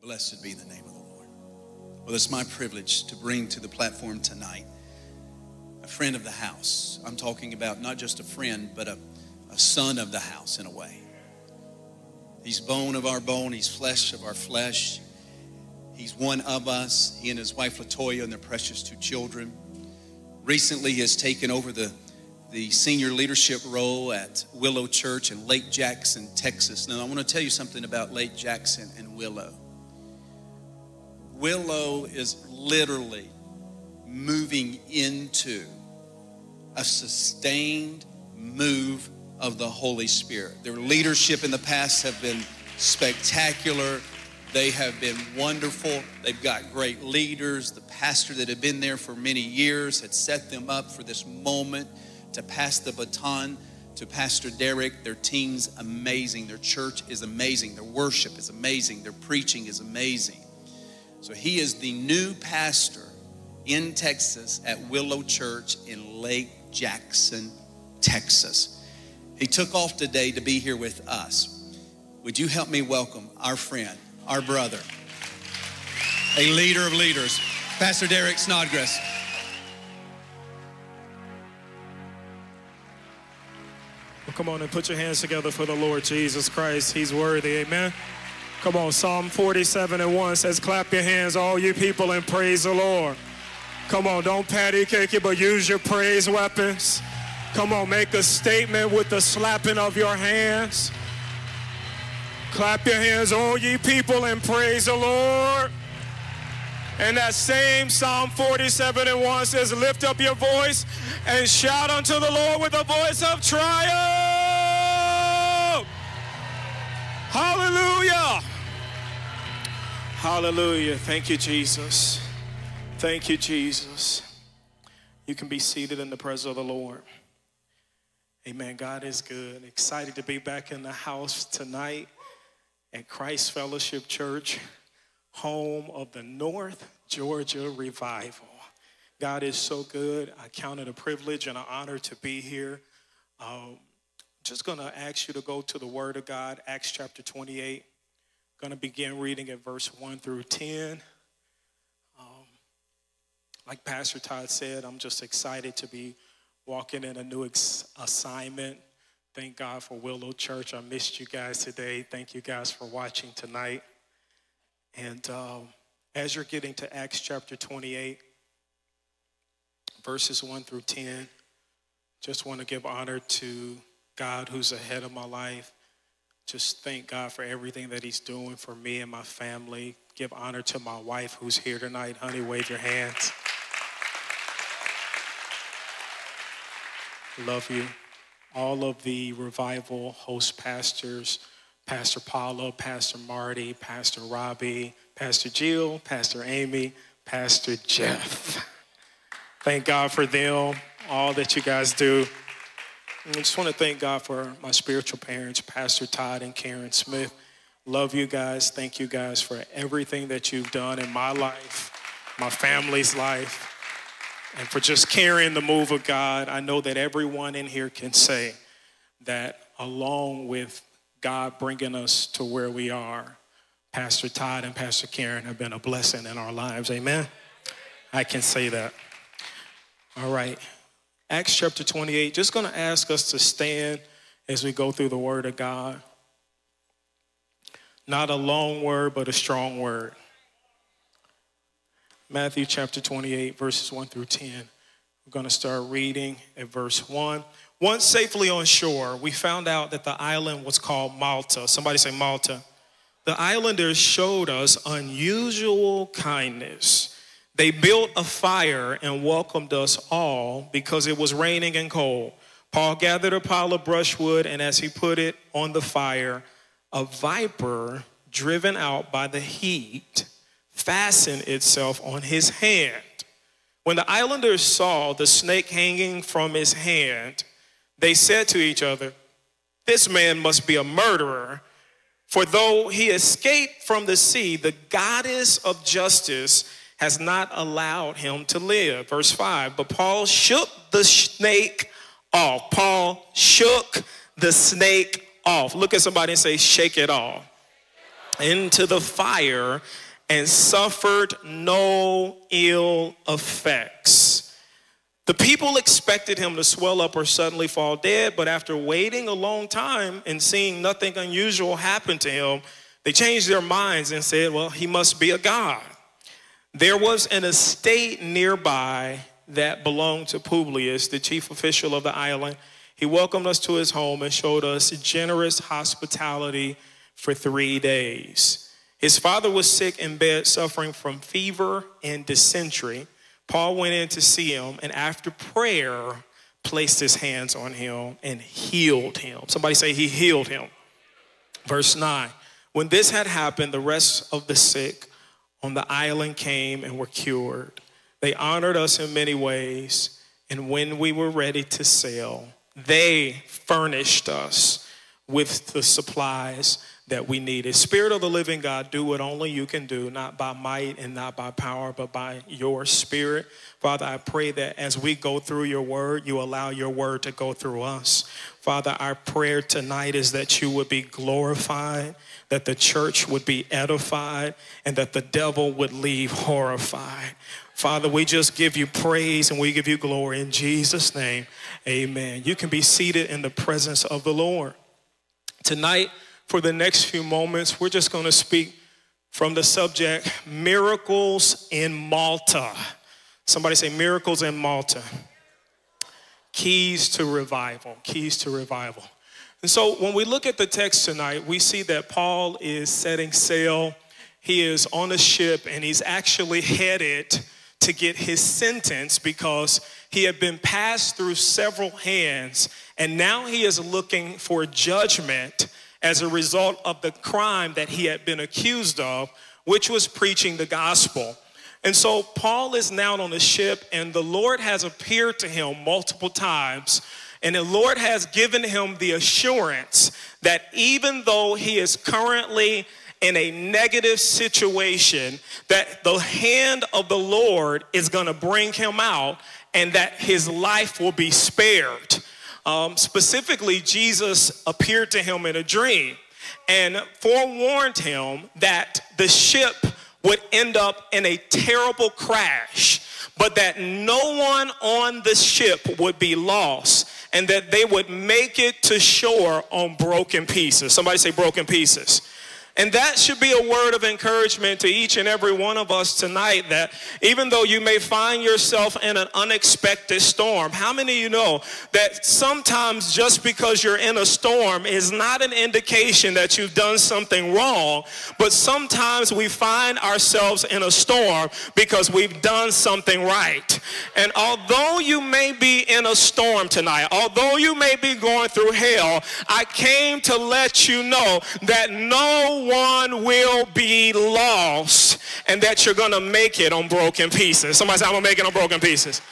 Blessed be the name of the Lord. Well, it's my privilege to bring to the platform tonight a friend of the house. I'm talking about not just a friend, but a, a son of the house in a way. He's bone of our bone, he's flesh of our flesh. He's one of us. He and his wife Latoya and their precious two children. Recently, he has taken over the, the senior leadership role at Willow Church in Lake Jackson, Texas. Now, I want to tell you something about Lake Jackson and Willow. Willow is literally moving into a sustained move of the Holy Spirit. Their leadership in the past have been spectacular. They have been wonderful. They've got great leaders. The pastor that had been there for many years had set them up for this moment to pass the baton to Pastor Derrick. Their team's amazing. Their church is amazing. Their worship is amazing. Their preaching is amazing. So he is the new pastor in Texas at Willow Church in Lake Jackson, Texas. He took off today to be here with us. Would you help me welcome our friend, our brother, a leader of leaders, Pastor Derrick Snodgrass. Well, come on and put your hands together for the Lord Jesus Christ. He's worthy. Amen. Come on, Psalm 47 and 1 says, Clap your hands, all you people, and praise the Lord. Come on, don't patty cake it, but use your praise weapons. Come on, make a statement with the slapping of your hands. Clap your hands, all ye people, and praise the Lord. And that same Psalm 47 and 1 says, Lift up your voice and shout unto the Lord with a voice of triumph. Hallelujah. Hallelujah. Thank you, Jesus. Thank you, Jesus. You can be seated in the presence of the Lord. Amen. God is good. Excited to be back in the house tonight at Christ Fellowship Church, home of the North Georgia Revival. God is so good. I count it a privilege and an honor to be here. Um, just going to ask you to go to the Word of God, Acts chapter 28. Going to begin reading at verse 1 through 10. Um, like Pastor Todd said, I'm just excited to be walking in a new ex- assignment. Thank God for Willow Church. I missed you guys today. Thank you guys for watching tonight. And um, as you're getting to Acts chapter 28, verses 1 through 10, just want to give honor to God who's ahead of my life. Just thank God for everything that He's doing for me and my family. Give honor to my wife who's here tonight. Honey, wave your hands. Love you. All of the revival host pastors, Pastor Paulo, Pastor Marty, Pastor Robbie, Pastor Jill, Pastor Amy, Pastor Jeff. Thank God for them, all that you guys do. I just want to thank God for my spiritual parents, Pastor Todd and Karen Smith. Love you guys. Thank you guys for everything that you've done in my life, my family's life, and for just carrying the move of God. I know that everyone in here can say that along with God bringing us to where we are, Pastor Todd and Pastor Karen have been a blessing in our lives. Amen. I can say that. All right. Acts chapter 28, just going to ask us to stand as we go through the Word of God. Not a long word, but a strong word. Matthew chapter 28, verses 1 through 10. We're going to start reading at verse 1. Once safely on shore, we found out that the island was called Malta. Somebody say Malta. The islanders showed us unusual kindness they built a fire and welcomed us all because it was raining and cold. Paul gathered a pile of brushwood, and as he put it on the fire, a viper, driven out by the heat, fastened itself on his hand. When the islanders saw the snake hanging from his hand, they said to each other, This man must be a murderer. For though he escaped from the sea, the goddess of justice has not allowed him to live. Verse 5 But Paul shook the snake off. Paul shook the snake off. Look at somebody and say, Shake it off. into the fire and suffered no ill effects. The people expected him to swell up or suddenly fall dead, but after waiting a long time and seeing nothing unusual happen to him, they changed their minds and said, Well, he must be a god. There was an estate nearby that belonged to Publius, the chief official of the island. He welcomed us to his home and showed us generous hospitality for three days. His father was sick in bed, suffering from fever and dysentery. Paul went in to see him, and after prayer, placed his hands on him and healed him. Somebody say, He healed him. Verse 9 When this had happened, the rest of the sick on the island came and were cured. They honored us in many ways, and when we were ready to sail, they furnished us with the supplies that we need. needed. Spirit of the living God, do what only you can do, not by might and not by power, but by your spirit. Father, I pray that as we go through your word, you allow your word to go through us. Father, our prayer tonight is that you would be glorified, that the church would be edified, and that the devil would leave horrified. Father, we just give you praise and we give you glory in Jesus' name. Amen. You can be seated in the presence of the Lord. Tonight, for the next few moments, we're just going to speak from the subject miracles in Malta. Somebody say miracles in Malta. Keys to revival. Keys to revival. And so when we look at the text tonight, we see that Paul is setting sail. He is on a ship and he's actually headed to get his sentence because he had been passed through several hands and now he is looking for judgment as a result of the crime that he had been accused of, which was preaching the gospel. And so Paul is now on the ship, and the Lord has appeared to him multiple times. And the Lord has given him the assurance that even though he is currently in a negative situation, that the hand of the Lord is going to bring him out and that his life will be spared. Um, specifically, Jesus appeared to him in a dream and forewarned him that the ship would end up in a terrible crash, but that no one on the ship would be lost and that they would make it to shore on broken pieces. Somebody say broken pieces. And that should be a word of encouragement to each and every one of us tonight that even though you may find yourself in an unexpected storm, how many of you know that sometimes just because you're in a storm is not an indication that you've done something wrong, but sometimes we find ourselves in a storm because we've done something right. And although you may be in a storm tonight, although you may be going through hell, I came to let you know that no one will be lost and that you're going to make it on broken pieces. Somebody say, I'm going to make it on broken pieces.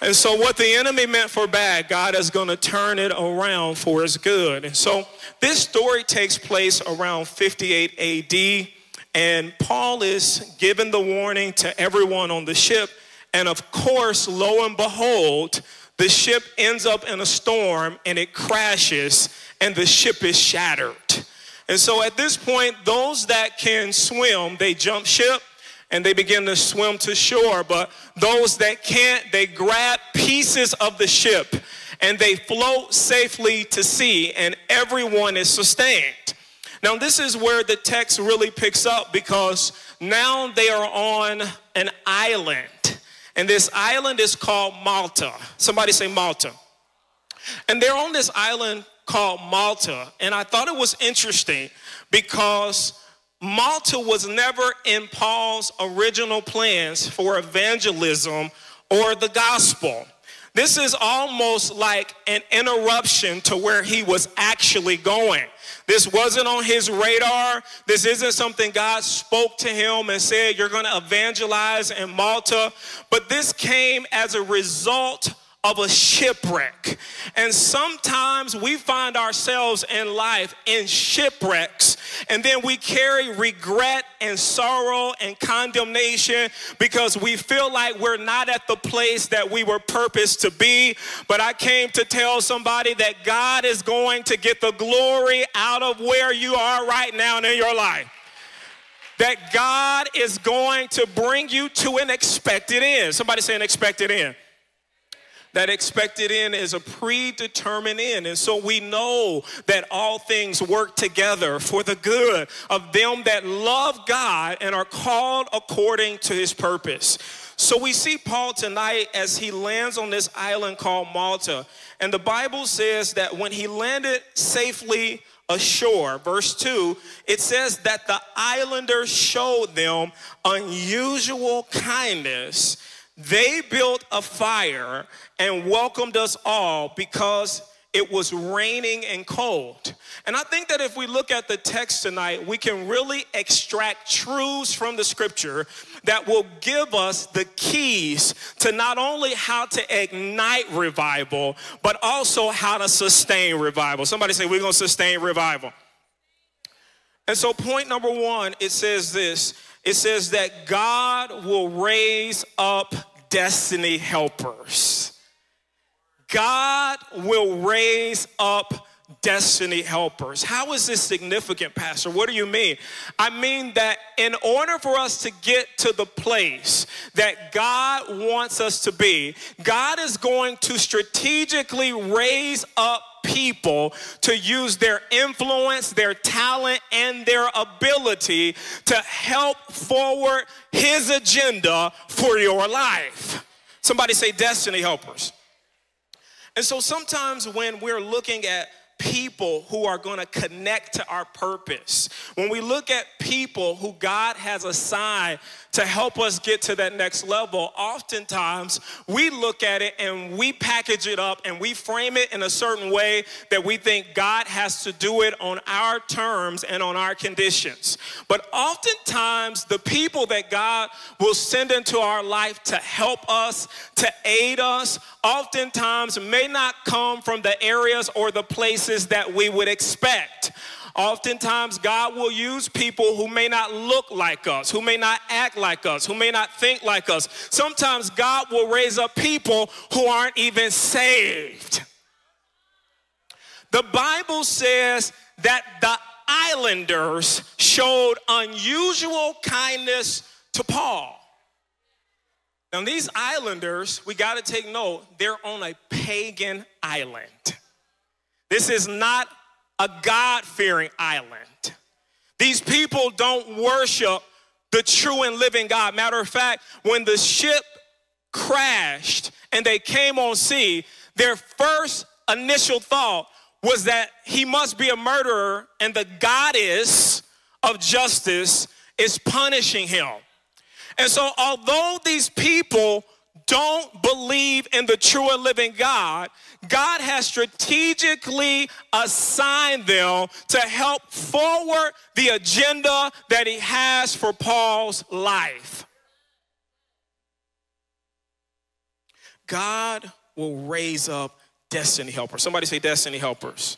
And so, what the enemy meant for bad, God is going to turn it around for his good. And so, this story takes place around 58 AD, and Paul is giving the warning to everyone on the ship. And of course, lo and behold, the ship ends up in a storm and it crashes, and the ship is shattered. And so at this point, those that can swim, they jump ship and they begin to swim to shore. But those that can't, they grab pieces of the ship and they float safely to sea, and everyone is sustained. Now, this is where the text really picks up because now they are on an island, and this island is called Malta. Somebody say Malta. And they're on this island called Malta. And I thought it was interesting because Malta was never in Paul's original plans for evangelism or the gospel. This is almost like an interruption to where he was actually going. This wasn't on his radar. This isn't something God spoke to him and said, You're going to evangelize in Malta. But this came as a result of a shipwreck. And sometimes we find ourselves in life in shipwrecks And then we carry regret and sorrow and condemnation because we feel like we're not at the place that we were purposed to be. But I came to tell somebody that God is going to get the glory out of where you are right now in your life that God is going to bring you to an expected end. Somebody say an expected end. That expected end is a predetermined end. And so we know that all things work together for the good of them that love God and are called according to his purpose. So we see Paul tonight as he lands on this island called Malta. And the Bible says that when he landed safely ashore, verse 2, it says that the islanders showed them unusual kindness. They built a fire and welcomed us all because it was raining and cold. And I think that if we look at the text tonight, we can really extract truths from the scripture that will give us the keys to not only how to ignite revival, but also how to sustain revival. Somebody say, We're gonna sustain revival. And so, point number one, it says this it says that God will raise up destiny helpers. God will raise up destiny helpers. How is this significant, Pastor? What do you mean? I mean that in order for us to get to the place that God wants us to be, God is going to strategically raise up people to use their influence, their talent, and their ability to help forward His agenda for your life. Somebody say, Destiny helpers. And so sometimes when we're looking at people who are going to connect to our purpose, when we look at people who God has assigned to help us get to that next level, oftentimes we look at it and we package it up and we frame it in a certain way that we think God has to do it on our terms and on our conditions. But oftentimes, the people that God will send into our life to help us, to aid us, oftentimes may not come from the areas or the places that we would expect. Oftentimes, God will use people who may not look like us, who may not act like us, who may not think like us. Sometimes, God will raise up people who aren't even saved. The Bible says that the islanders showed unusual kindness to Paul. Now, these islanders, we got to take note, they're on a pagan island. This is not a God fearing island. These people don't worship the true and living God. Matter of fact, when the ship crashed and they came on sea, their first initial thought was that he must be a murderer and the goddess of justice is punishing him. And so, although these people don't believe in the true and living God, God has strategically assigned them to help forward the agenda that He has for Paul's life. God will raise up destiny helpers. Somebody say, destiny helpers.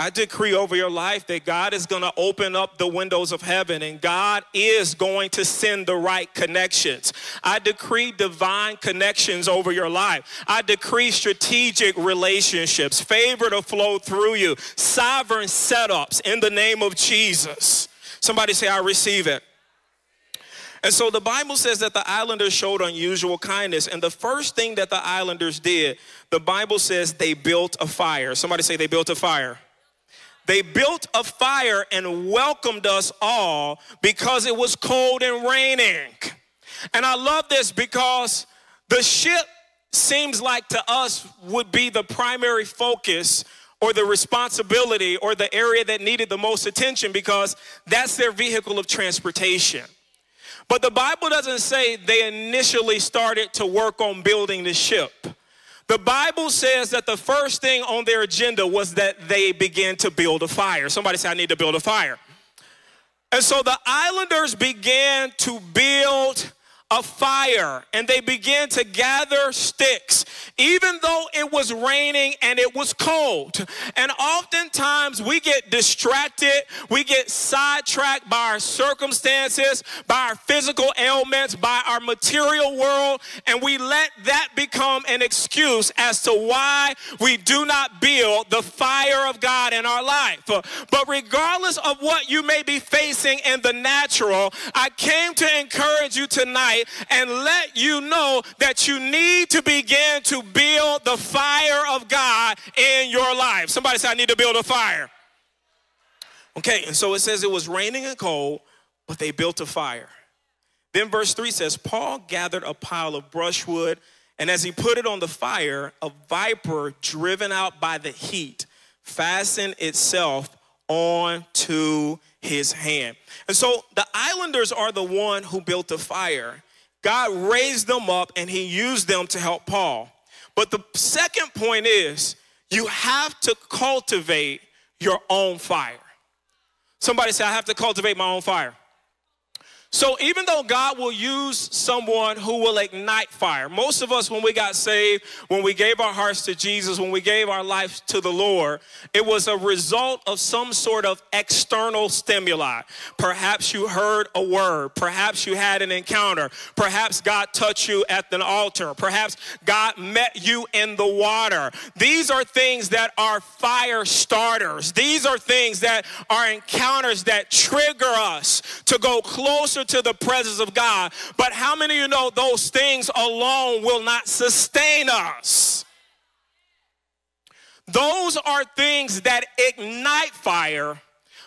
I decree over your life that God is going to open up the windows of heaven and God is going to send the right connections. I decree divine connections over your life. I decree strategic relationships, favor to flow through you, sovereign setups in the name of Jesus. Somebody say, I receive it. And so the Bible says that the islanders showed unusual kindness. And the first thing that the islanders did, the Bible says they built a fire. Somebody say they built a fire. They built a fire and welcomed us all because it was cold and raining. And I love this because the ship seems like to us would be the primary focus or the responsibility or the area that needed the most attention because that's their vehicle of transportation. But the Bible doesn't say they initially started to work on building the ship. The Bible says that the first thing on their agenda was that they began to build a fire. Somebody say, I need to build a fire. And so the islanders began to build a fire and they began to gather sticks, even though it was raining and it was cold. And oftentimes we get distracted, we get sidetracked by our circumstances, by our physical ailments, by our material world, and we let that become an excuse as to why we do not build the fire of God in our life. But regardless of what you may be facing in the natural, I came to encourage you tonight tonight and let you know that you need to begin to build the fire of God in your life. Somebody say, I need to build a fire. Okay, and so it says it was raining and cold, but they built a fire. Then verse 3 says, Paul gathered a pile of brushwood, and as he put it on the fire, a viper driven out by the heat fastened itself onto his hand. And so the islanders are the one who built the fire. God raised them up and he used them to help Paul. But the second point is you have to cultivate your own fire. Somebody say, I have to cultivate my own fire. So even though God will use someone who will ignite fire, most of us, when we got saved, when we gave our hearts to Jesus, when we gave our life to the Lord, it was a result of some sort of external stimuli. Perhaps you heard a word, perhaps you had an encounter, perhaps God touched you at an altar, perhaps God met you in the water. These are things that are fire starters. These are things that are encounters that trigger us to go closer closer to the presence of God. But how many of you know those things alone will not sustain us? Those are things that ignite fire,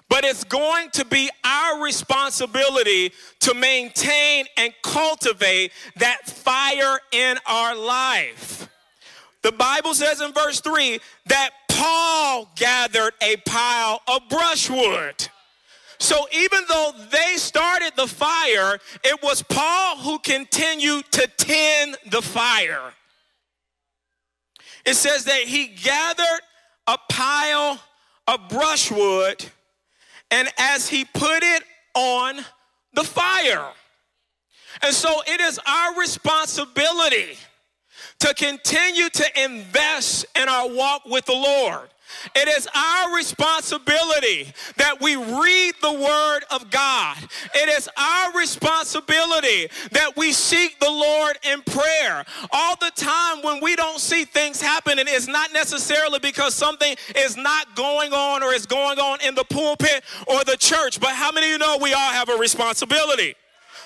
but it's going to be our responsibility to maintain and cultivate that fire in our life. The Bible says in verse 3 that Paul gathered a pile of brushwood. So even though they started the fire, it was Paul who continued to tend the fire. It says that he gathered a pile of brushwood, and as he put it on the fire. And so it is our responsibility to continue to invest in our walk with the Lord. It is our responsibility that we read the Word of God. It is our responsibility that we seek the Lord in prayer. All the time when we don't see things happening, it's not necessarily because something is not going on or is going on in the pulpit or the church. But how many of you know we all have a responsibility?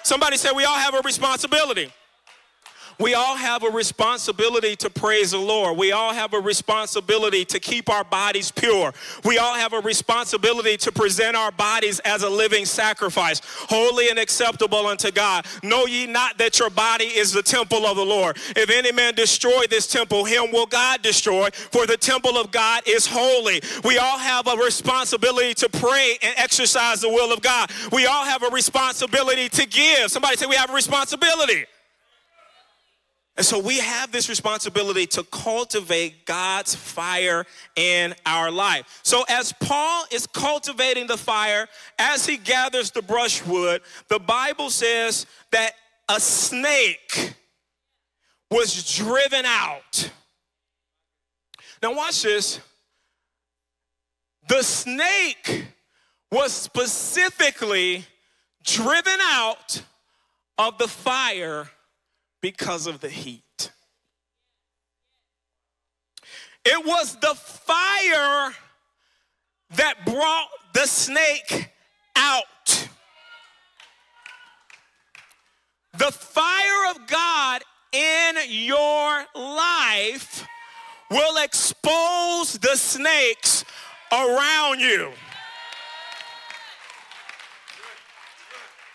Somebody said we all have a responsibility. We all have a responsibility to praise the Lord. We all have a responsibility to keep our bodies pure. We all have a responsibility to present our bodies as a living sacrifice, holy and acceptable unto God. Know ye not that your body is the temple of the Lord? If any man destroy this temple, him will God destroy, for the temple of God is holy. We all have a responsibility to pray and exercise the will of God. We all have a responsibility to give. Somebody say we have a responsibility. And so we have this responsibility to cultivate God's fire in our life. So as Paul is cultivating the fire, as he gathers the brushwood, the Bible says that a snake was driven out. Now, watch this. The snake was specifically driven out of the fire because of the heat. It was the fire that brought the snake out. The fire of God in your life will expose the snakes around you.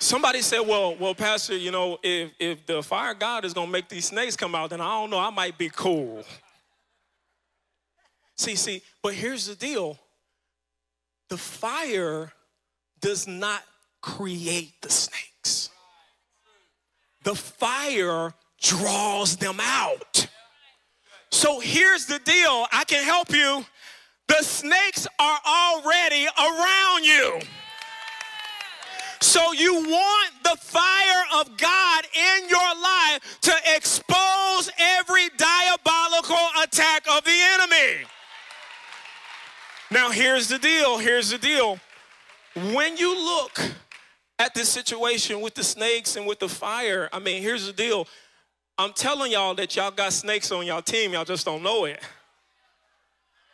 Somebody said, well, well, Pastor, you know, if, if the fire God is going to make these snakes come out, then I don't know, I might be cool. See, see, but here's the deal the fire does not create the snakes, the fire draws them out. So here's the deal I can help you. The snakes are already around you. So you want the fire of God in your life to expose every diabolical attack of the enemy. Now, here's the deal. Here's the deal. When you look at this situation with the snakes and with the fire, I mean, here's the deal. I'm telling y'all that y'all got snakes on y'all team, y'all just don't know it.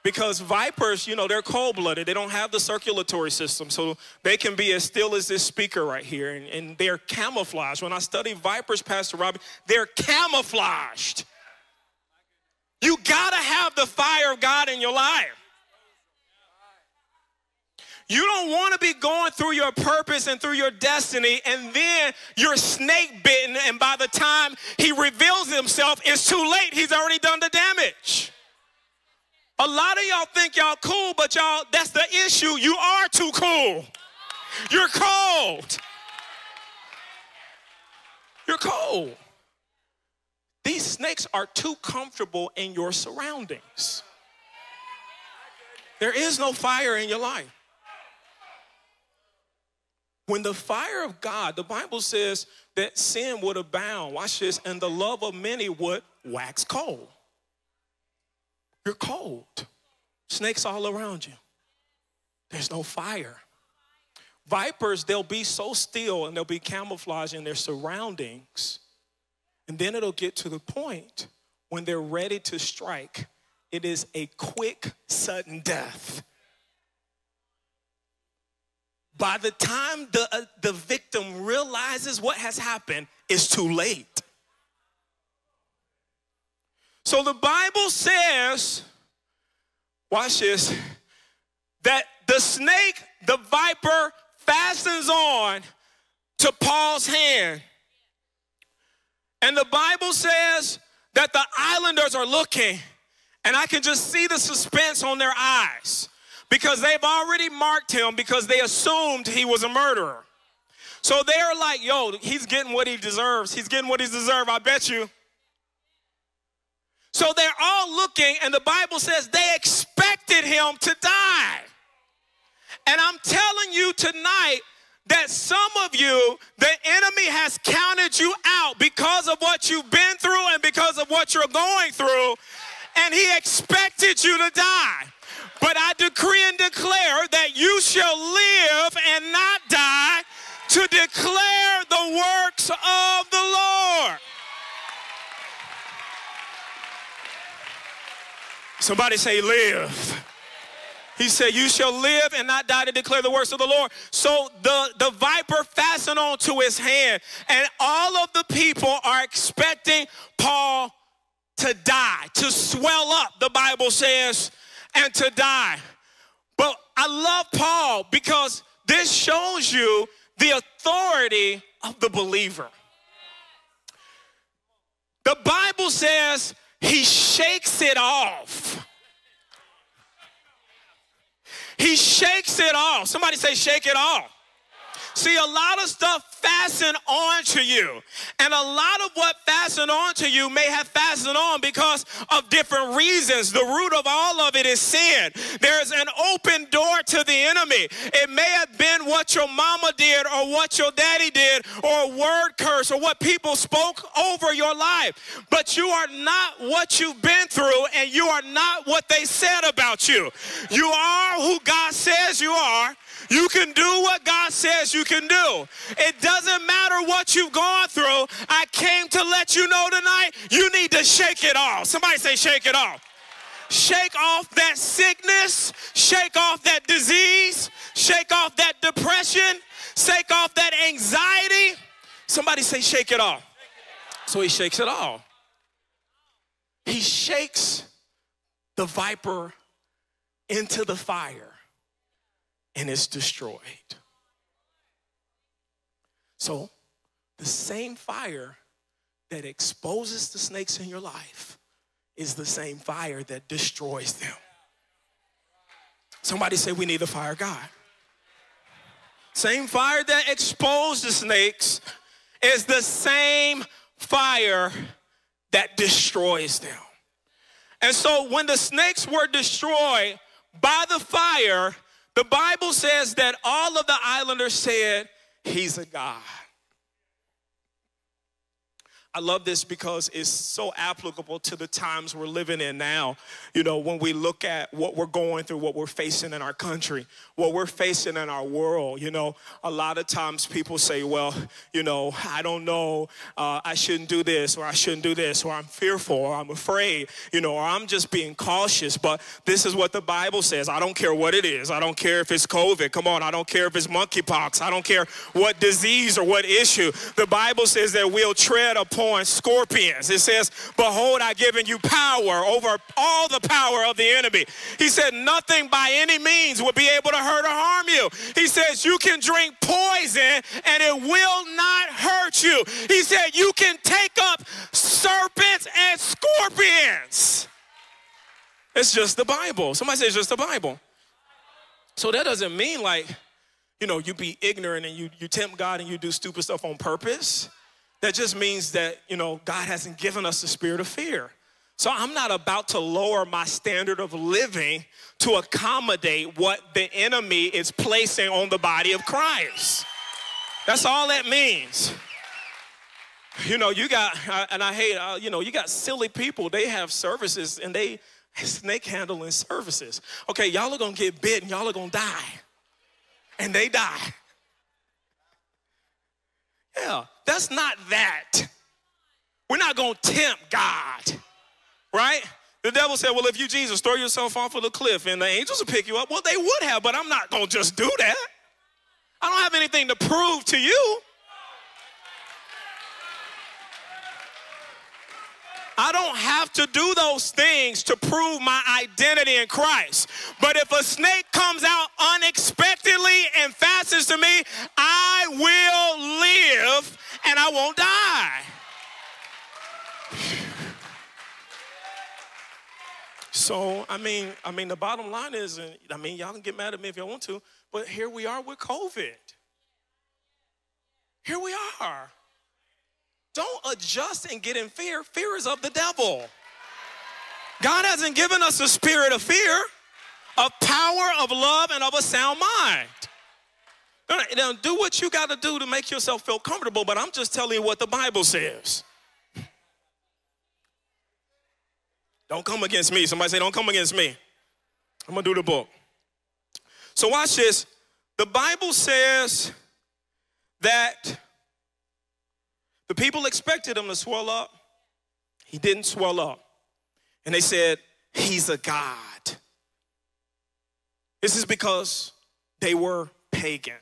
Because vipers, you know, they're cold blooded. They don't have the circulatory system. So they can be as still as this speaker right here. And, and they're camouflaged. When I study vipers, Pastor Robbie, they're camouflaged. You gotta have the fire of God in your life. You don't want to be going through your purpose and through your destiny, and then you're snake bitten, and by the time he reveals himself, it's too late. He's already done the damage. A lot of y'all think y'all cool, but y'all, that's the issue. You are too cool. You're cold. You're cold. These snakes are too comfortable in your surroundings. There is no fire in your life. When the fire of God, the Bible says that sin would abound, watch this, and the love of many would wax cold. You're cold. Snakes all around you. There's no fire. Vipers, they'll be so still and they'll be camouflaged in their surroundings. And then it'll get to the point when they're ready to strike. It is a quick, sudden death. By the time the, uh, the victim realizes what has happened, it's too late. So the Bible says, watch this, that the snake, the viper, fastens on to Paul's hand. And the Bible says that the islanders are looking, and I can just see the suspense on their eyes because they've already marked him because they assumed he was a murderer. So they're like, yo, he's getting what he deserves. He's getting what he deserves, I bet you. So they're all looking, and the Bible says they expected him to die. And I'm telling you tonight that some of you, the enemy has counted you out because of what you've been through and because of what you're going through, and he expected you to die. But I decree and declare that you shall live and not die to declare the works of the Lord. Somebody say, live. He said, You shall live and not die to declare the works of the Lord. So the, the viper fastened onto his hand, and all of the people are expecting Paul to die, to swell up, the Bible says, and to die. But I love Paul because this shows you the authority of the believer. The Bible says he shakes it off. He shakes it off. Somebody say, shake it off. See, a lot of stuff fastened onto you. And a lot of what fastened onto you may have fastened on because of different reasons. The root of all of it is sin. There's an open door to the enemy. It may have been what your mama did or what your daddy did or a word curse or what people spoke over your life. But you are not what you've been through and you are not what they said about you. You are who God says you are you can do what God says you can do. It doesn't matter what you've gone through. I came to let you know tonight, you need to shake it off. Somebody say, shake it off. Shake off that sickness, shake off that disease, shake off that depression, shake off that anxiety. Somebody say, shake it off. So he shakes it off. He shakes the viper into the fire and it's destroyed. So, the same fire that exposes the snakes in your life is the same fire that destroys them. Somebody say, We need the fire God. Same fire that exposed the snakes is the same fire that destroys them. And so, when the snakes were destroyed by the fire, the Bible says that all of the islanders said, He's a God. I love this because it's so applicable to the times we're living in now. You know, when we look at what we're going through, what we're facing in our country, what we're facing in our world, you know, a lot of times people say, well, you know, I don't know, uh, I shouldn't do this, or I shouldn't do this, or I'm fearful, or I'm afraid, you know, or I'm just being cautious. But this is what the Bible says. I don't care what it is. I don't care if it's COVID. Come on, I don't care if it's monkeypox. I don't care what disease or what issue. The Bible says that we'll tread upon on scorpions. It says, Behold, I've given you power over all the power of the enemy. He said, Nothing by any means will be able to hurt or harm you. He says, You can drink poison and it will not hurt you. He said, You can take up serpents and scorpions. It's just the Bible. Somebody says, just the Bible. So that doesn't mean like, you know, you be ignorant and you, you tempt God and you do stupid stuff on purpose. That just means that, you know, God hasn't given us the spirit of fear. So I'm not about to lower my standard of living to accommodate what the enemy is placing on the body of Christ. That's all that means. You know, you got, and I hate, uh, you know, you got silly people. They have services and they snake handling services. Okay, y'all are gonna get bit and y'all are gonna die. And they die. Yeah, that's not that. We're not going to tempt God, right? The devil said, Well, if you Jesus, throw yourself off of the cliff and the angels will pick you up. Well, they would have, but I'm not going to just do that. I don't have anything to prove to you. I don't have to do those things to prove my identity in Christ. But if a snake comes out unexpectedly and fastens to me, I will live and I won't die. So I mean, I mean, the bottom line is, and I mean, y'all can get mad at me if y'all want to, but here we are with COVID. Here we are. Don't adjust and get in fear. Fear is of the devil. God hasn't given us a spirit of fear, of power, of love, and of a sound mind. Now, do what you got to do to make yourself feel comfortable, but I'm just telling you what the Bible says. Don't come against me. Somebody say, Don't come against me. I'm going to do the book. So, watch this. The Bible says that the people expected him to swell up. He didn't swell up. And they said, He's a God. This is because they were pagan.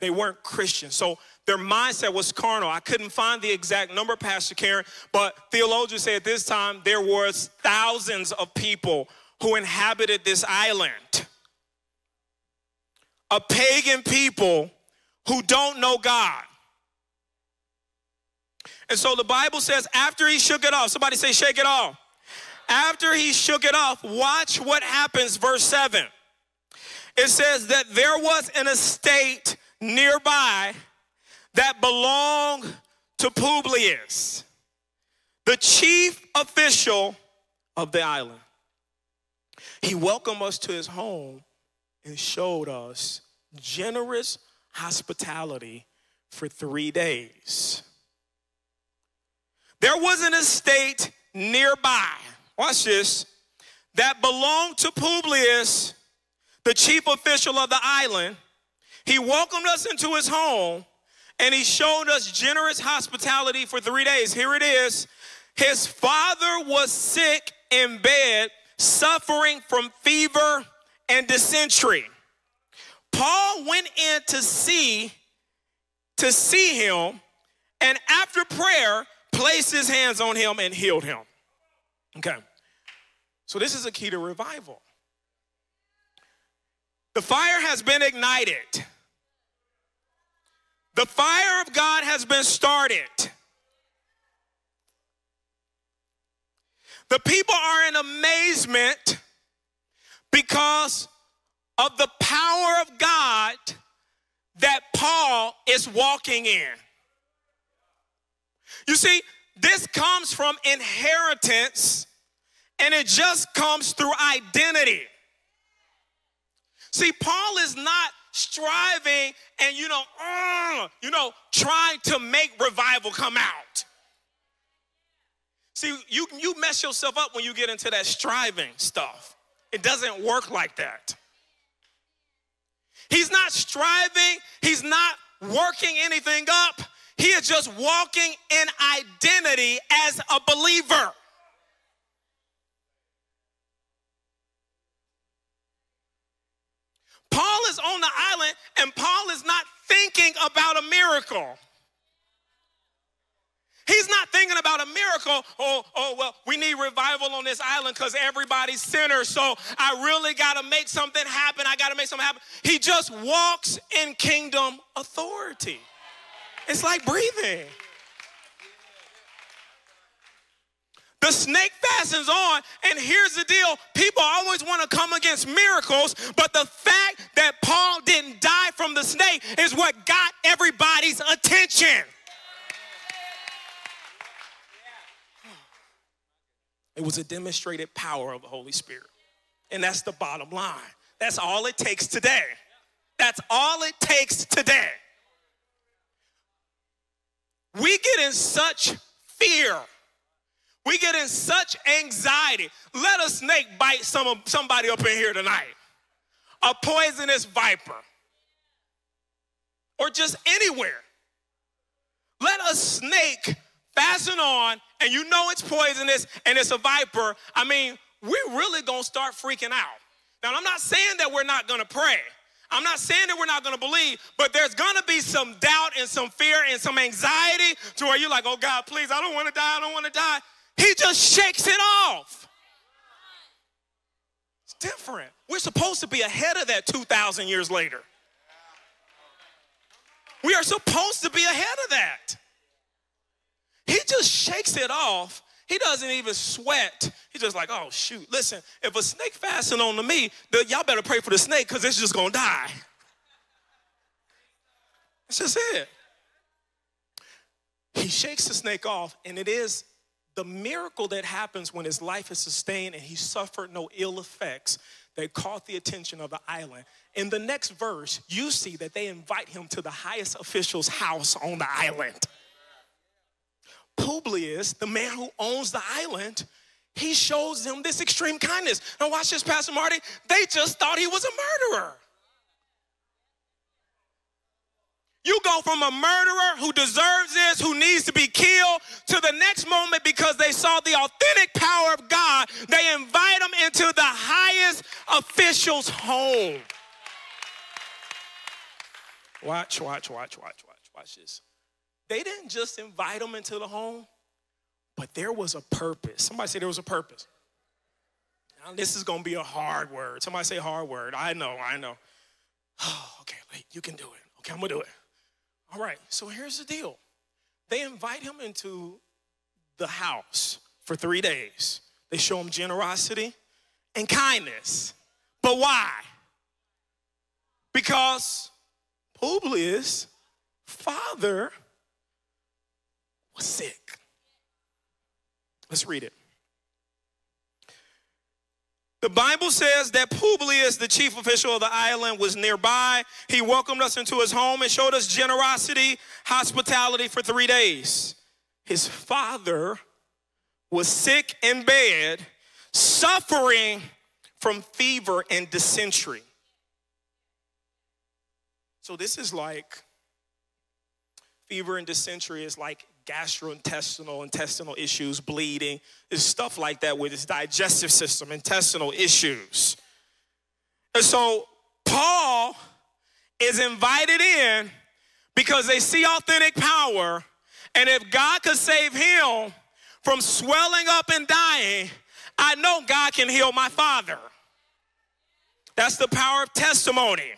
They weren't Christian. So their mindset was carnal. I couldn't find the exact number, Pastor Karen, but theologians say at this time there was thousands of people who inhabited this island. A pagan people who don't know God. And so the Bible says, after he shook it off, somebody say, shake it off. After he shook it off, watch what happens, verse 7. It says that there was an estate nearby that belonged to Publius, the chief official of the island. He welcomed us to his home and showed us generous hospitality for three days. There was an estate nearby, watch this, that belonged to Publius, the chief official of the island. He welcomed us into his home and he showed us generous hospitality for three days. Here it is. His father was sick in bed, suffering from fever and dysentery. Paul went in to see to see him, and after prayer, placed his hands on him and healed him. Okay. So this is a key to revival. The fire has been ignited. The fire of God has been started. The people are in amazement because of the power of God that Paul is walking in. You see, this comes from inheritance and it just comes through identity. See, Paul is not striving and you know, uh, you know, trying to make revival come out. See, you, you mess yourself up when you get into that striving stuff. It doesn't work like that. He's not striving, he's not working anything up. He is just walking in identity as a believer. Paul is on the island and Paul is not thinking about a miracle. He's not thinking about a miracle. Oh, oh, well, we need revival on this island because everybody's sinners. So I really got to make something happen. I got to make something happen. He just walks in kingdom authority. It's like breathing. The snake fastens on, and here's the deal people always want to come against miracles, but the fact that Paul didn't die from the snake is what got everybody's attention. It was a demonstrated power of the Holy Spirit. And that's the bottom line. That's all it takes today. That's all it takes today. We get in such fear. We get in such anxiety. Let a snake bite some, somebody up in here tonight. A poisonous viper. Or just anywhere. Let a snake fasten on and you know it's poisonous and it's a viper, I mean, we really gonna start freaking out. Now, I'm not saying that we're not gonna pray. I'm not saying that we're not gonna believe, but there's gonna be some doubt and some fear and some anxiety to where you're like, oh God, please, I don't wanna die, I don't wanna die. He just shakes it off. It's different. We're supposed to be ahead of that 2,000 years later. We are supposed to be ahead of that. He just shakes it off. He doesn't even sweat. He's just like, oh, shoot. Listen, if a snake fastened onto me, y'all better pray for the snake because it's just going to die. That's just it. He shakes the snake off, and it is the miracle that happens when his life is sustained and he suffered no ill effects that caught the attention of the island. In the next verse, you see that they invite him to the highest official's house on the island. Publius, the man who owns the island, he shows them this extreme kindness. Now, watch this, Pastor Marty. They just thought he was a murderer. You go from a murderer who deserves this, who needs to be killed, to the next moment because they saw the authentic power of God, they invite him into the highest official's home. Watch, watch, watch, watch, watch, watch this. They didn't just invite him into the home, but there was a purpose. Somebody say there was a purpose. Now, this is going to be a hard word. Somebody say hard word. I know, I know. Oh, okay, wait, you can do it. Okay, I'm going to do it. All right, so here's the deal they invite him into the house for three days. They show him generosity and kindness. But why? Because Publius' father was sick. Let's read it. The Bible says that Publius, the chief official of the island, was nearby. He welcomed us into his home and showed us generosity, hospitality for three days. His father was sick in bed, suffering from fever and dysentery. So, this is like fever and dysentery is like gastrointestinal, intestinal issues, bleeding, is stuff like that with his digestive system, intestinal issues. And so Paul is invited in because they see authentic power. And if God could save him from swelling up and dying, I know God can heal my father. That's the power of testimony.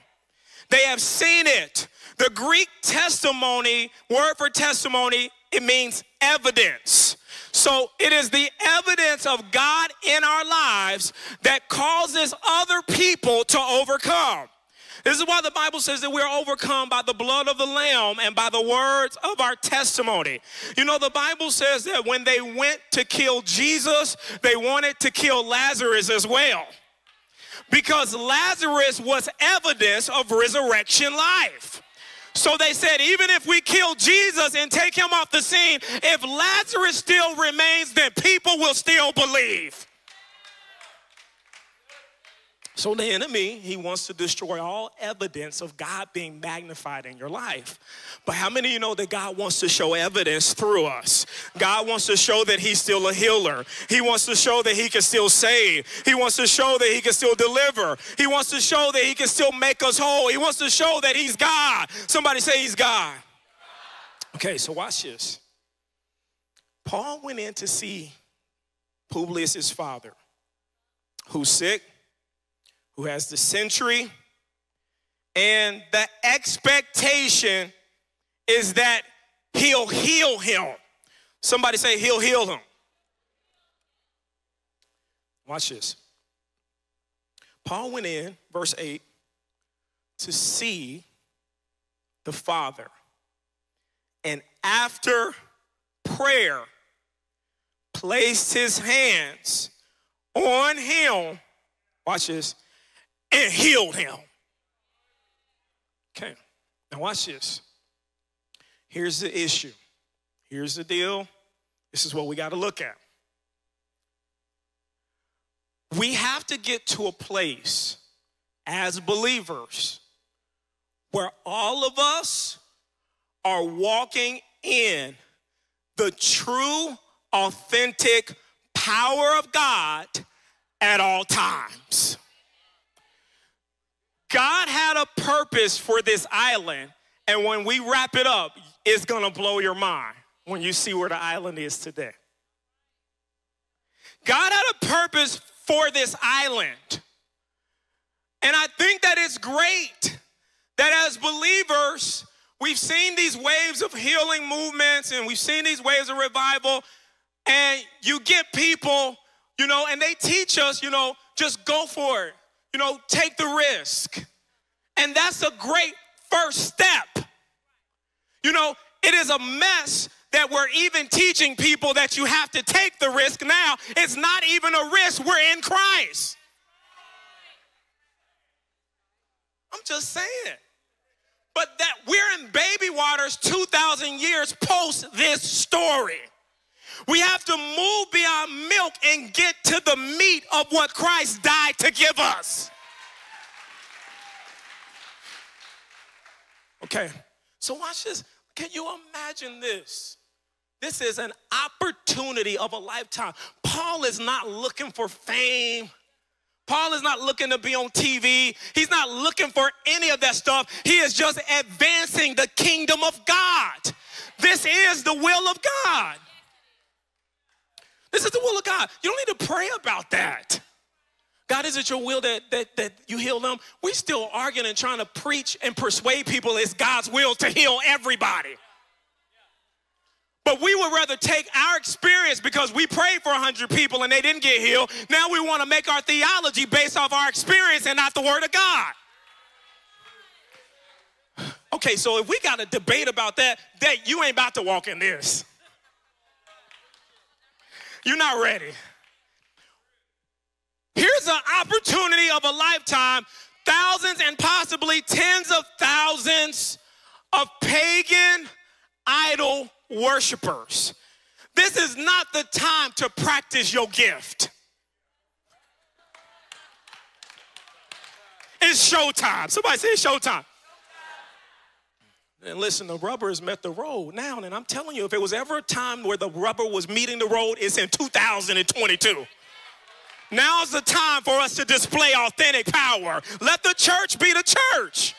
They have seen it. The Greek testimony, word for testimony, it means evidence. So it is the evidence of God in our lives that causes other people to overcome. This is why the Bible says that we're overcome by the blood of the Lamb and by the words of our testimony. You know, the Bible says that when they went to kill Jesus, they wanted to kill Lazarus as well. Because Lazarus was evidence of resurrection life. So they said, even if we kill Jesus and take him off the scene, if Lazarus still remains, then people will still believe. So the enemy, he wants to destroy all evidence of God being magnified in your life. But how many of you know that God wants to show evidence through us? God wants to show that he's still a healer. He wants to show that he can still save. He wants to show that he can still deliver. He wants to show that he can still make us whole. He wants to show that he's God. Somebody say he's God. Okay, so watch this. Paul went in to see Publius's father, who's sick who has dysentery, and the expectation is that he'll heal him. Somebody say, He'll heal him. Watch this. Paul went in, verse 8, to see the Father. And after prayer, placed his hands on him. Watch this and healed him. Okay, now watch this. Here's the issue. Here's the deal. This is what we got to look at. We have to get to a place as believers where all of us are walking in the true, authentic power of God at all times. God had a purpose for this island, and when we wrap it up, it's gonna blow your mind when you see where the island is today. God had a purpose for this island. And I think that it's great that as believers, we've seen these waves of healing movements and we've seen these waves of revival, and you get people, you know, and they teach us, you know, just go for it. You know, take the risk. And that's a great first step. You know, it is a mess that we're even teaching people that you have to take the risk now. It's not even a risk, we're in Christ. I'm just saying. But that we're in baby waters 2,000 years post this story. We have to move beyond milk and get to the meat of what Christ died to give us. Okay, so watch this. Can you imagine this? This is an opportunity of a lifetime. Paul is not looking for fame. Paul is not looking to be on TV. He's not looking for any of that stuff. He is just advancing the kingdom of God. This is the will of God. This is the will of God. You don't need to pray about that. God, is it your will that, that, that you heal them? We still arguing and trying to preach and persuade people it's God's will to heal everybody. But we would rather take our experience because we prayed for 100 people and they didn't get healed. Now we want to make our theology based off our experience and not the Word of God. Okay, so if we got a debate about that, that you ain't about to walk in this. You're not ready. Here's an opportunity of a lifetime thousands and possibly tens of thousands of pagan idol worshipers. This is not the time to practice your gift. It's showtime. Somebody say it's showtime. And listen, the rubber has met the road now. And I'm telling you, if it was ever a time where the rubber was meeting the road, it's in 2022. Now's the time for us to display authentic power. Let the church be the church.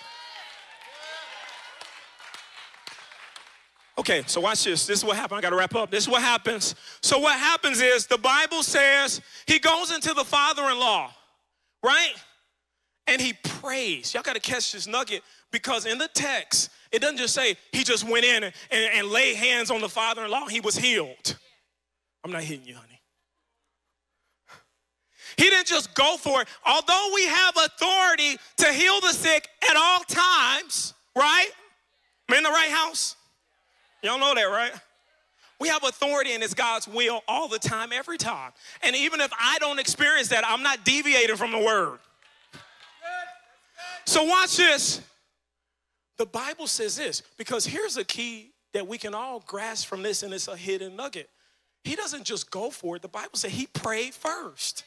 Okay, so watch this. This is what happened. I got to wrap up. This is what happens. So, what happens is the Bible says he goes into the father in law, right? And he prays. Y'all got to catch this nugget because in the text, it doesn't just say he just went in and, and, and laid hands on the father in law, he was healed. I'm not hitting you, honey. He didn't just go for it. Although we have authority to heal the sick at all times, right? I'm in the right house. Y'all know that, right? We have authority and it's God's will all the time, every time. And even if I don't experience that, I'm not deviating from the word. So watch this. The Bible says this because here's a key that we can all grasp from this, and it's a hidden nugget. He doesn't just go for it. The Bible says he prayed first.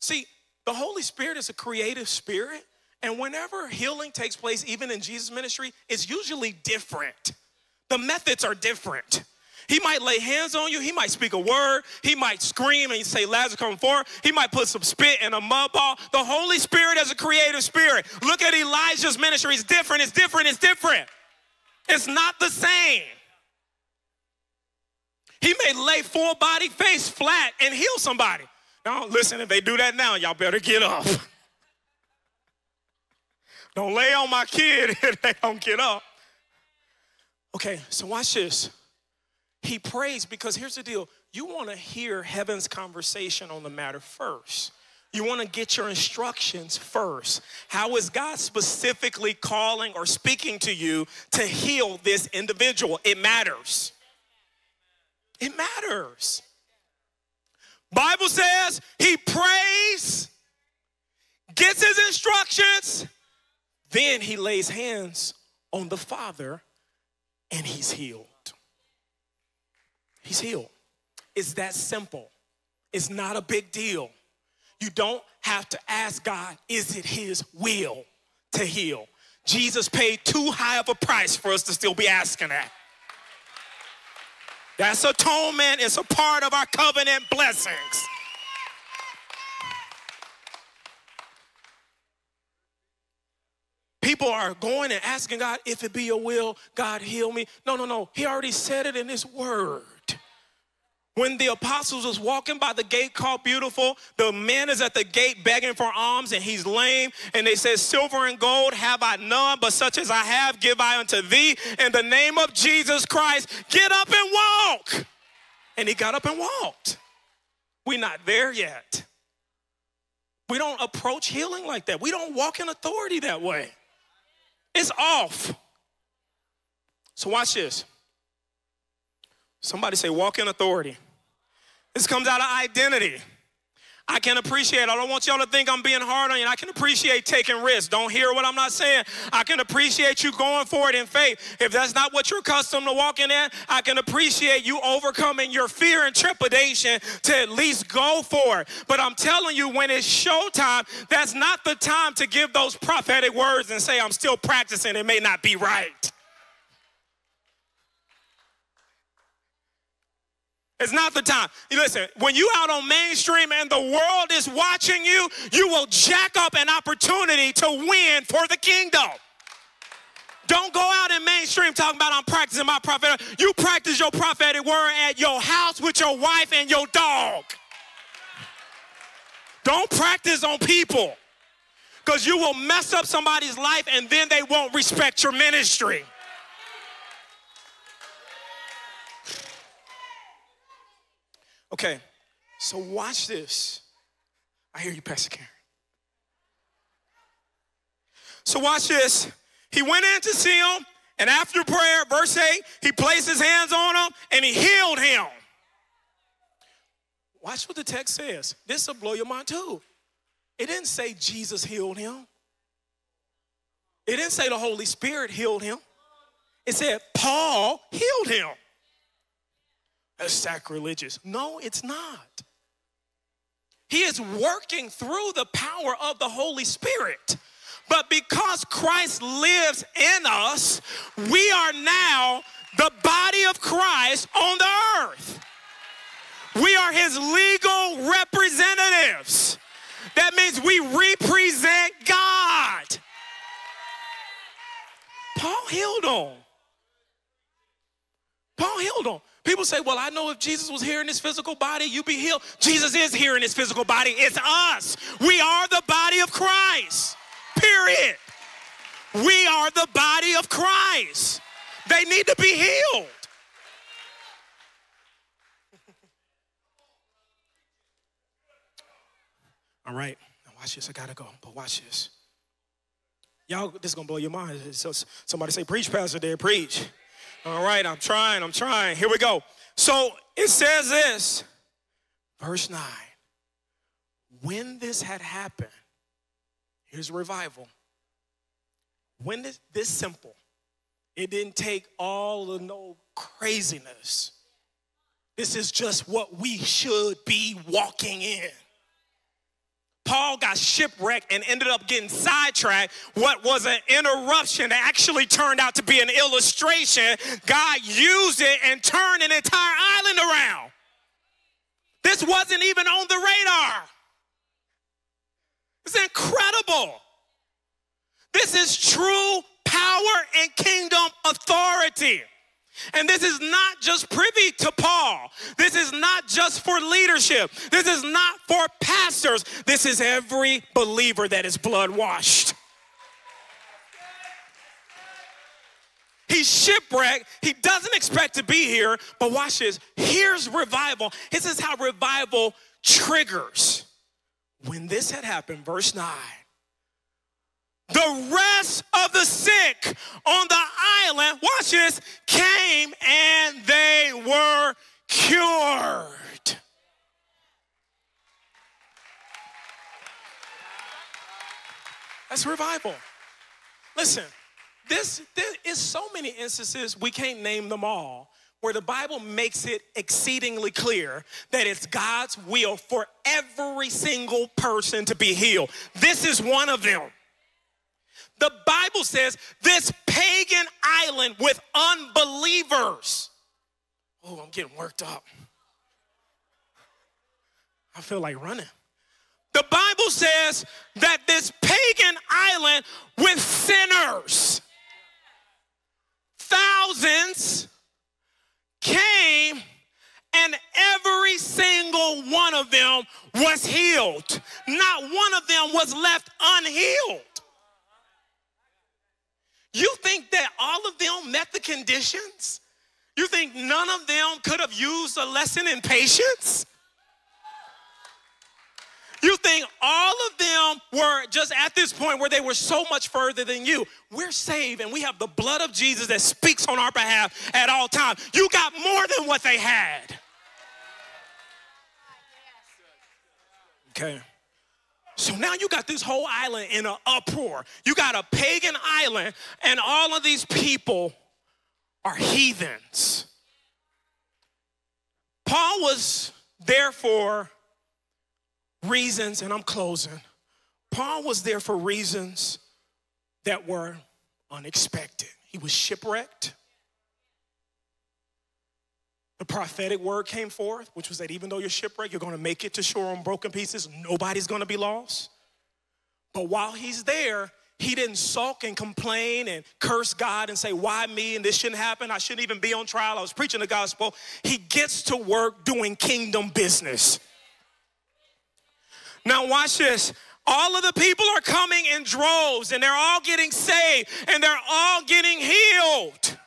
See, the Holy Spirit is a creative spirit, and whenever healing takes place, even in Jesus' ministry, it's usually different. The methods are different. He might lay hands on you. He might speak a word. He might scream and say, Lazarus, come forth. He might put some spit in a mud ball. The Holy Spirit is a creative spirit. Look at Elijah's ministry. It's different. It's different. It's different. It's not the same. He may lay full body, face flat, and heal somebody. Now, listen, if they do that now, y'all better get up. don't lay on my kid if they don't get up. Okay, so watch this. He prays because here's the deal you want to hear heaven's conversation on the matter first. You want to get your instructions first. How is God specifically calling or speaking to you to heal this individual? It matters. It matters. Bible says he prays, gets his instructions, then he lays hands on the Father and he's healed. He's healed. It's that simple. It's not a big deal. You don't have to ask God, is it his will to heal? Jesus paid too high of a price for us to still be asking that. That's atonement, it's a part of our covenant blessings. People are going and asking God, if it be your will, God heal me. No, no, no. He already said it in his word. When the apostles was walking by the gate called Beautiful, the man is at the gate begging for alms and he's lame. And they said, Silver and gold have I none, but such as I have give I unto thee. In the name of Jesus Christ, get up and walk. And he got up and walked. We're not there yet. We don't approach healing like that. We don't walk in authority that way. It's off. So watch this. Somebody say, walk in authority. This comes out of identity. I can appreciate, I don't want y'all to think I'm being hard on you. I can appreciate taking risks. Don't hear what I'm not saying. I can appreciate you going for it in faith. If that's not what you're accustomed to walking in, I can appreciate you overcoming your fear and trepidation to at least go for it. But I'm telling you, when it's showtime, that's not the time to give those prophetic words and say, I'm still practicing, it may not be right. It's not the time. Listen, when you out on mainstream and the world is watching you, you will jack up an opportunity to win for the kingdom. Don't go out in mainstream talking about I'm practicing my prophetic. You practice your prophetic word at your house with your wife and your dog. Don't practice on people because you will mess up somebody's life and then they won't respect your ministry. Okay, so watch this. I hear you, Pastor Karen. So watch this. He went in to see him, and after prayer, verse 8, he placed his hands on him and he healed him. Watch what the text says. This will blow your mind too. It didn't say Jesus healed him. It didn't say the Holy Spirit healed him. It said Paul healed him as sacrilegious. No, it's not. He is working through the power of the Holy Spirit. But because Christ lives in us, we are now the body of Christ on the earth. We are his legal representatives. That means we represent God. Paul healed on. Paul healed on. People say, Well, I know if Jesus was here in his physical body, you'd be healed. Jesus is here in his physical body. It's us. We are the body of Christ. Period. We are the body of Christ. They need to be healed. All right, now watch this. I gotta go, but watch this. Y'all, this is gonna blow your mind. So somebody say, Preach, Pastor, there, preach. All right, I'm trying, I'm trying. Here we go. So it says this, verse 9. When this had happened, here's revival. when this, this simple, it didn't take all the no craziness. This is just what we should be walking in. Paul got shipwrecked and ended up getting sidetracked. What was an interruption that actually turned out to be an illustration, God used it and turned an entire island around. This wasn't even on the radar. It's incredible. This is true power and kingdom authority. And this is not just privy to Paul. This is not just for leadership. This is not for pastors. This is every believer that is blood washed. He's shipwrecked. He doesn't expect to be here. But watch this. Here's revival. This is how revival triggers. When this had happened, verse 9, the rest of the sick on the island, watch this, came and they were cured. That's revival. Listen, this, there is so many instances, we can't name them all, where the Bible makes it exceedingly clear that it's God's will for every single person to be healed. This is one of them. The Bible says this pagan island with unbelievers. Oh, I'm getting worked up. I feel like running. The Bible says that this pagan island with sinners, thousands came and every single one of them was healed. Not one of them was left unhealed. You think that all of them met the conditions? You think none of them could have used a lesson in patience? You think all of them were just at this point where they were so much further than you. We're saved and we have the blood of Jesus that speaks on our behalf at all times. You got more than what they had. Okay. So now you got this whole island in an uproar. You got a pagan island, and all of these people are heathens. Paul was there for reasons, and I'm closing. Paul was there for reasons that were unexpected. He was shipwrecked. The prophetic word came forth, which was that even though you're shipwrecked, you're going to make it to shore on broken pieces. Nobody's going to be lost. But while he's there, he didn't sulk and complain and curse God and say, Why me? And this shouldn't happen. I shouldn't even be on trial. I was preaching the gospel. He gets to work doing kingdom business. Now, watch this. All of the people are coming in droves and they're all getting saved and they're all getting healed.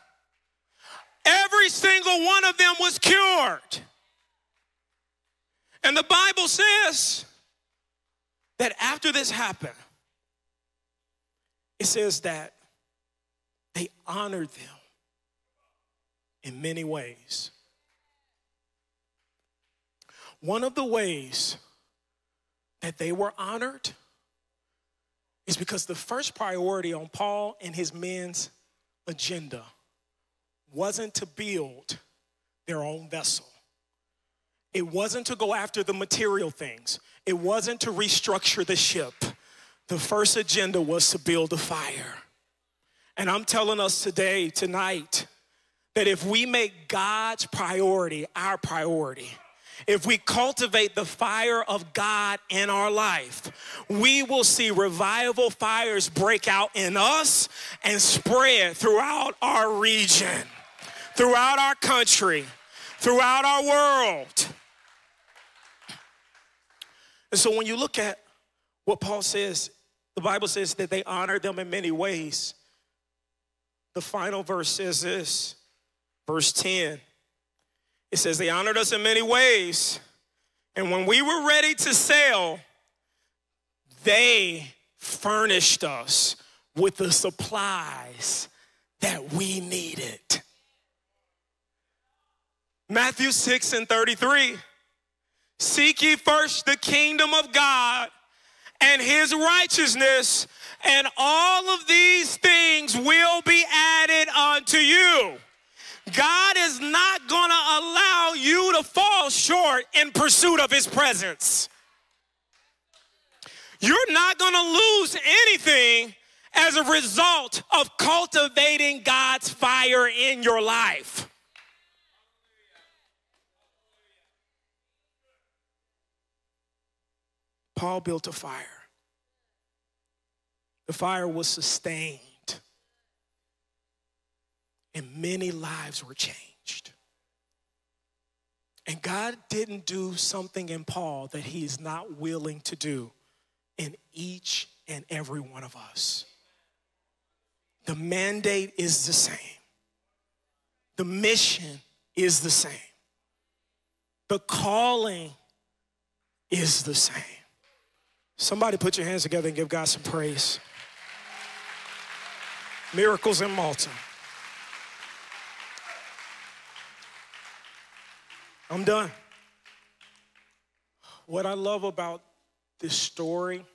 Every single one of them was cured. And the Bible says that after this happened, it says that they honored them in many ways. One of the ways that they were honored is because the first priority on Paul and his men's agenda wasn't to build their own vessel. It wasn't to go after the material things. It wasn't to restructure the ship. The first agenda was to build a fire. And I'm telling us today, tonight, that if we make God's priority our priority, if we cultivate the fire of God in our life, we will see revival fires break out in us and spread throughout our region throughout our country, throughout our world. And so when you look at what Paul says, the Bible says that they honor them in many ways. The final verse says this, verse 10. It says, They honored us in many ways. And when we were ready to sail, they furnished us with the supplies that we needed. Matthew 6 and 33. Seek ye first the kingdom of God and his righteousness, and all of these things will be added unto you. God is not going to allow you to fall short in pursuit of his presence. You're not going to lose anything as a result of cultivating God's fire in your life. Paul built a fire. The fire was sustained, and many lives were changed. And God didn't do something in Paul that he is not willing to do in each and every one of us. The mandate is the same, the mission is the same, the calling is the same. Somebody put your hands together and give God some praise. Miracles in Malta. I'm done. What I love about this story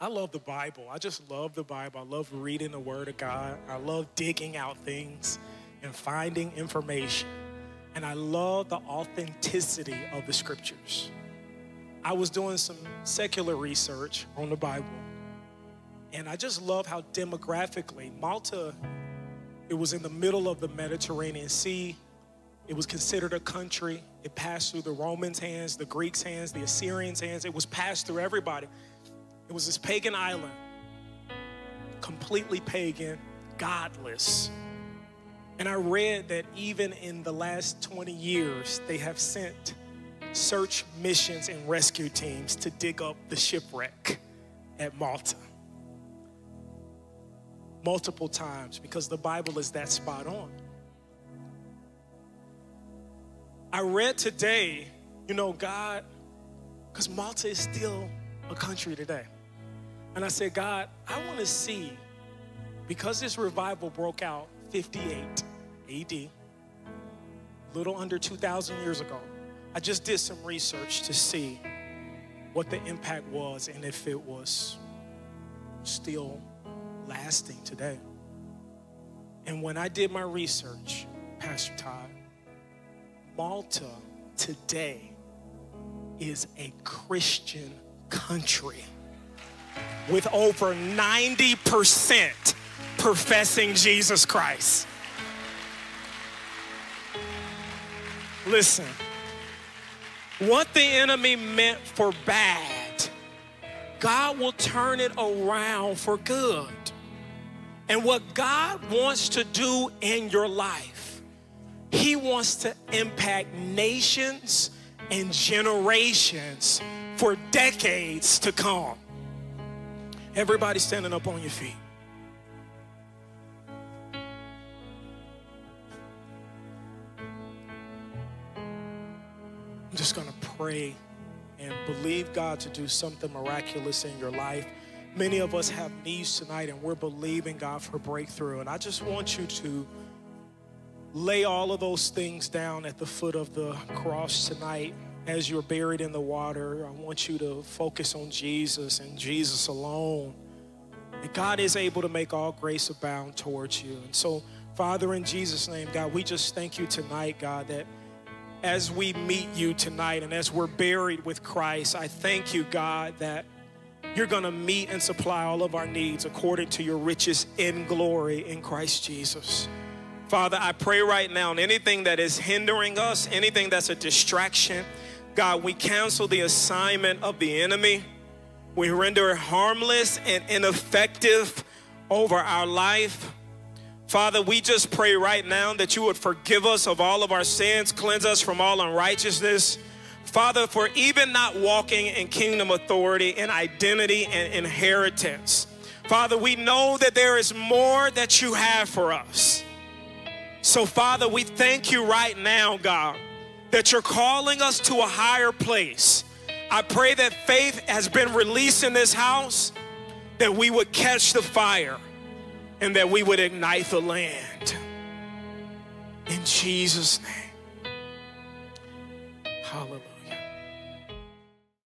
I love the Bible. I just love the Bible. I love reading the Word of God. I love digging out things and finding information. And I love the authenticity of the scriptures. I was doing some secular research on the Bible, and I just love how demographically Malta, it was in the middle of the Mediterranean Sea. It was considered a country. It passed through the Romans' hands, the Greeks' hands, the Assyrians' hands. It was passed through everybody. It was this pagan island, completely pagan, godless. And I read that even in the last 20 years, they have sent search missions and rescue teams to dig up the shipwreck at Malta. Multiple times because the Bible is that spot on. I read today, you know, God, because Malta is still a country today. And I said, God, I want to see, because this revival broke out 58 AD, little under 2,000 years ago, I just did some research to see what the impact was and if it was still lasting today. And when I did my research, Pastor Todd, Malta today is a Christian country with over 90% professing Jesus Christ. Listen, what the enemy meant for bad, God will turn it around for good. And what God wants to do in your life, He wants to impact nations and generations for decades to come. Everybody standing up on your feet. Pray and believe God to do something miraculous in your life. Many of us have needs tonight and we're believing God for breakthrough. And I just want you to lay all of those things down at the foot of the cross tonight as you're buried in the water, I want you to focus on Jesus and Jesus alone. And God is able to make all grace abound towards you. And so, Father, in Jesus' name, God, we just thank you tonight, God, that as we meet you tonight and as we're buried with Christ, I thank you, God, that you're going to meet and supply all of our needs according to your riches in glory in Christ Jesus. Father, I pray right now, anything that is hindering us, anything that's a distraction, God, we cancel the assignment of the enemy. We render it harmless and ineffective over our life. Father, we just pray right now that you would forgive us of all of our sins, cleanse us from all unrighteousness. Father, for even not walking in kingdom authority and identity and inheritance. Father, we know that there is more that you have for us. So, Father, we thank you right now, God, that you're calling us to a higher place. I pray that faith has been released in this house, that we would catch the fire and that we would ignite the land. In Jesus' name. Hallelujah.